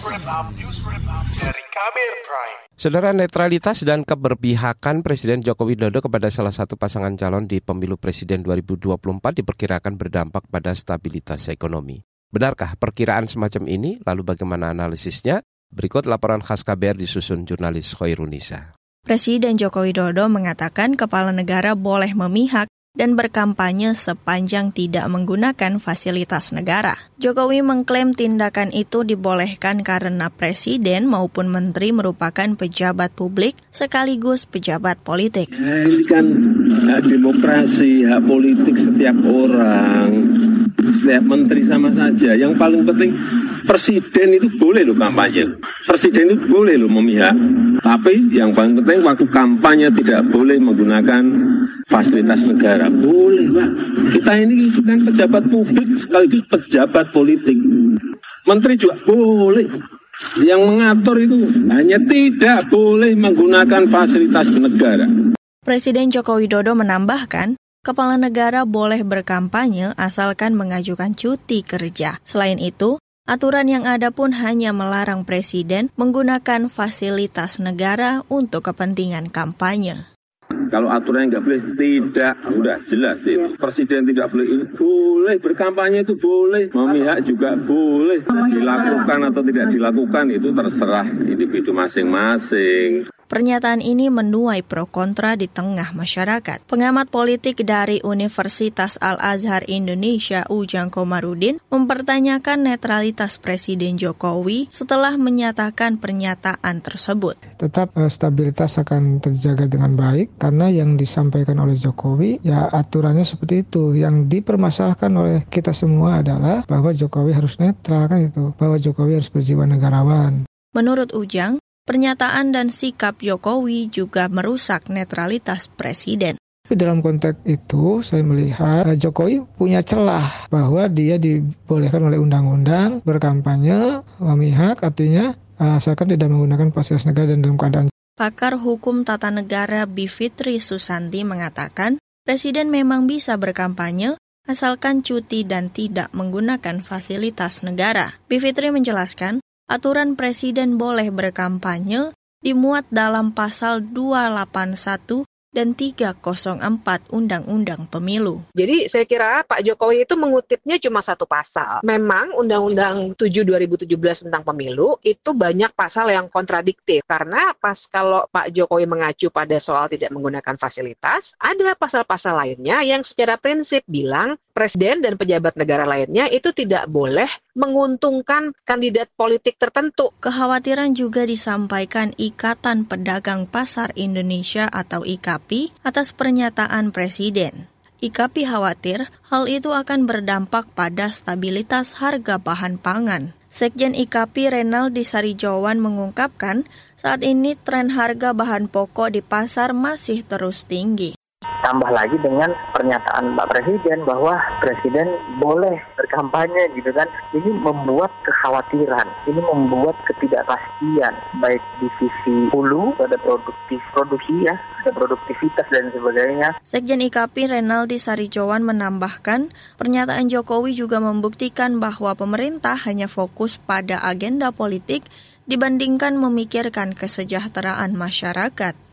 dari Kabir Prime. Saudara netralitas dan keberpihakan Presiden Joko Widodo kepada salah satu pasangan calon di pemilu presiden 2024 diperkirakan berdampak pada stabilitas ekonomi. Benarkah perkiraan semacam ini? Lalu bagaimana analisisnya? Berikut laporan khas KBR disusun jurnalis Khairunisa. Presiden Joko Widodo mengatakan kepala negara boleh memihak dan berkampanye sepanjang tidak menggunakan fasilitas negara. Jokowi mengklaim tindakan itu dibolehkan karena presiden maupun menteri merupakan pejabat publik sekaligus pejabat politik. Ini kan hak demokrasi, hak politik setiap orang, setiap menteri sama saja. Yang paling penting presiden itu boleh loh kampanye. Presiden itu boleh loh memihak. Tapi yang paling penting waktu kampanye tidak boleh menggunakan fasilitas negara. Boleh, Pak. Kita ini kan pejabat publik sekaligus pejabat politik. Menteri juga boleh. Yang mengatur itu hanya tidak boleh menggunakan fasilitas negara. Presiden Joko Widodo menambahkan, kepala negara boleh berkampanye asalkan mengajukan cuti kerja. Selain itu, aturan yang ada pun hanya melarang presiden menggunakan fasilitas negara untuk kepentingan kampanye. Kalau aturannya nggak boleh, tidak. Udah jelas itu. Presiden tidak boleh ini. Boleh, berkampanye itu boleh. Memihak juga boleh. Dilakukan atau tidak dilakukan itu terserah individu masing-masing. Pernyataan ini menuai pro kontra di tengah masyarakat. Pengamat politik dari Universitas Al-Azhar Indonesia Ujang Komarudin mempertanyakan netralitas Presiden Jokowi setelah menyatakan pernyataan tersebut. Tetap uh, stabilitas akan terjaga dengan baik karena yang disampaikan oleh Jokowi ya aturannya seperti itu. Yang dipermasalahkan oleh kita semua adalah bahwa Jokowi harus netral kan itu, bahwa Jokowi harus berjiwa negarawan. Menurut Ujang, Pernyataan dan sikap Jokowi juga merusak netralitas presiden. Dalam konteks itu, saya melihat eh, Jokowi punya celah bahwa dia dibolehkan oleh undang-undang berkampanye, memihak, artinya eh, asalkan tidak menggunakan fasilitas negara dan dalam keadaan. Pakar Hukum Tata Negara Bivitri Susanti mengatakan, Presiden memang bisa berkampanye asalkan cuti dan tidak menggunakan fasilitas negara. Bivitri menjelaskan, aturan presiden boleh berkampanye dimuat dalam pasal 281 dan 304 Undang-Undang Pemilu. Jadi saya kira Pak Jokowi itu mengutipnya cuma satu pasal. Memang Undang-Undang 7 2017 tentang pemilu itu banyak pasal yang kontradiktif karena pas kalau Pak Jokowi mengacu pada soal tidak menggunakan fasilitas, ada pasal-pasal lainnya yang secara prinsip bilang presiden dan pejabat negara lainnya itu tidak boleh menguntungkan kandidat politik tertentu. Kekhawatiran juga disampaikan Ikatan Pedagang Pasar Indonesia atau IKAPI atas pernyataan presiden. IKAPI khawatir hal itu akan berdampak pada stabilitas harga bahan pangan. Sekjen IKAPI Renaldi Sarijawan mengungkapkan, saat ini tren harga bahan pokok di pasar masih terus tinggi. Tambah lagi dengan pernyataan Pak Presiden bahwa Presiden boleh berkampanye gitu kan. Ini membuat kekhawatiran, ini membuat ketidakpastian baik di sisi hulu pada produktif produksi ya, ada produktivitas dan sebagainya. Sekjen IKP Renaldi Sarijowan menambahkan, pernyataan Jokowi juga membuktikan bahwa pemerintah hanya fokus pada agenda politik dibandingkan memikirkan kesejahteraan masyarakat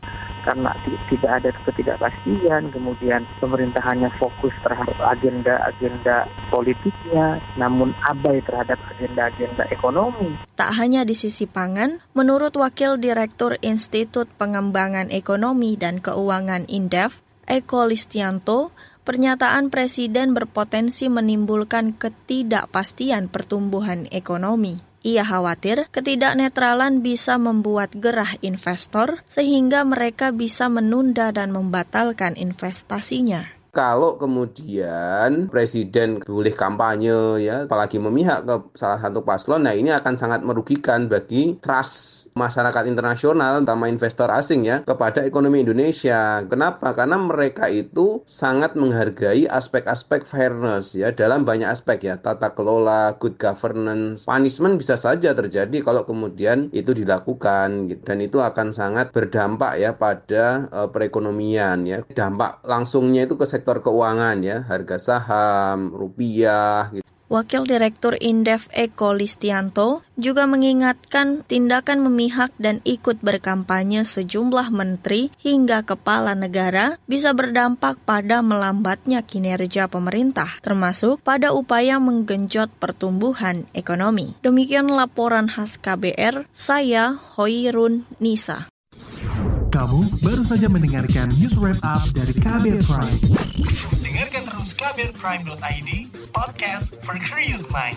karena tidak ada ketidakpastian, kemudian pemerintahannya fokus terhadap agenda-agenda politiknya, namun abai terhadap agenda-agenda ekonomi. Tak hanya di sisi pangan, menurut Wakil Direktur Institut Pengembangan Ekonomi dan Keuangan Indef, Eko Listianto, pernyataan Presiden berpotensi menimbulkan ketidakpastian pertumbuhan ekonomi. Ia khawatir ketidaknetralan bisa membuat gerah investor sehingga mereka bisa menunda dan membatalkan investasinya kalau kemudian presiden boleh kampanye ya apalagi memihak ke salah satu paslon nah ini akan sangat merugikan bagi trust masyarakat internasional terutama investor asing ya kepada ekonomi Indonesia. Kenapa? Karena mereka itu sangat menghargai aspek-aspek fairness ya dalam banyak aspek ya tata kelola good governance punishment bisa saja terjadi kalau kemudian itu dilakukan gitu. dan itu akan sangat berdampak ya pada uh, perekonomian ya. Dampak langsungnya itu ke sektor keuangan ya, harga saham, rupiah. Gitu. Wakil Direktur Indef Eko Listianto juga mengingatkan tindakan memihak dan ikut berkampanye sejumlah menteri hingga kepala negara bisa berdampak pada melambatnya kinerja pemerintah, termasuk pada upaya menggenjot pertumbuhan ekonomi. Demikian laporan khas KBR, saya Hoirun Nisa. Kamu baru saja mendengarkan news wrap up dari KBR Prime. Dengarkan terus kbrprime.id, podcast for curious mind.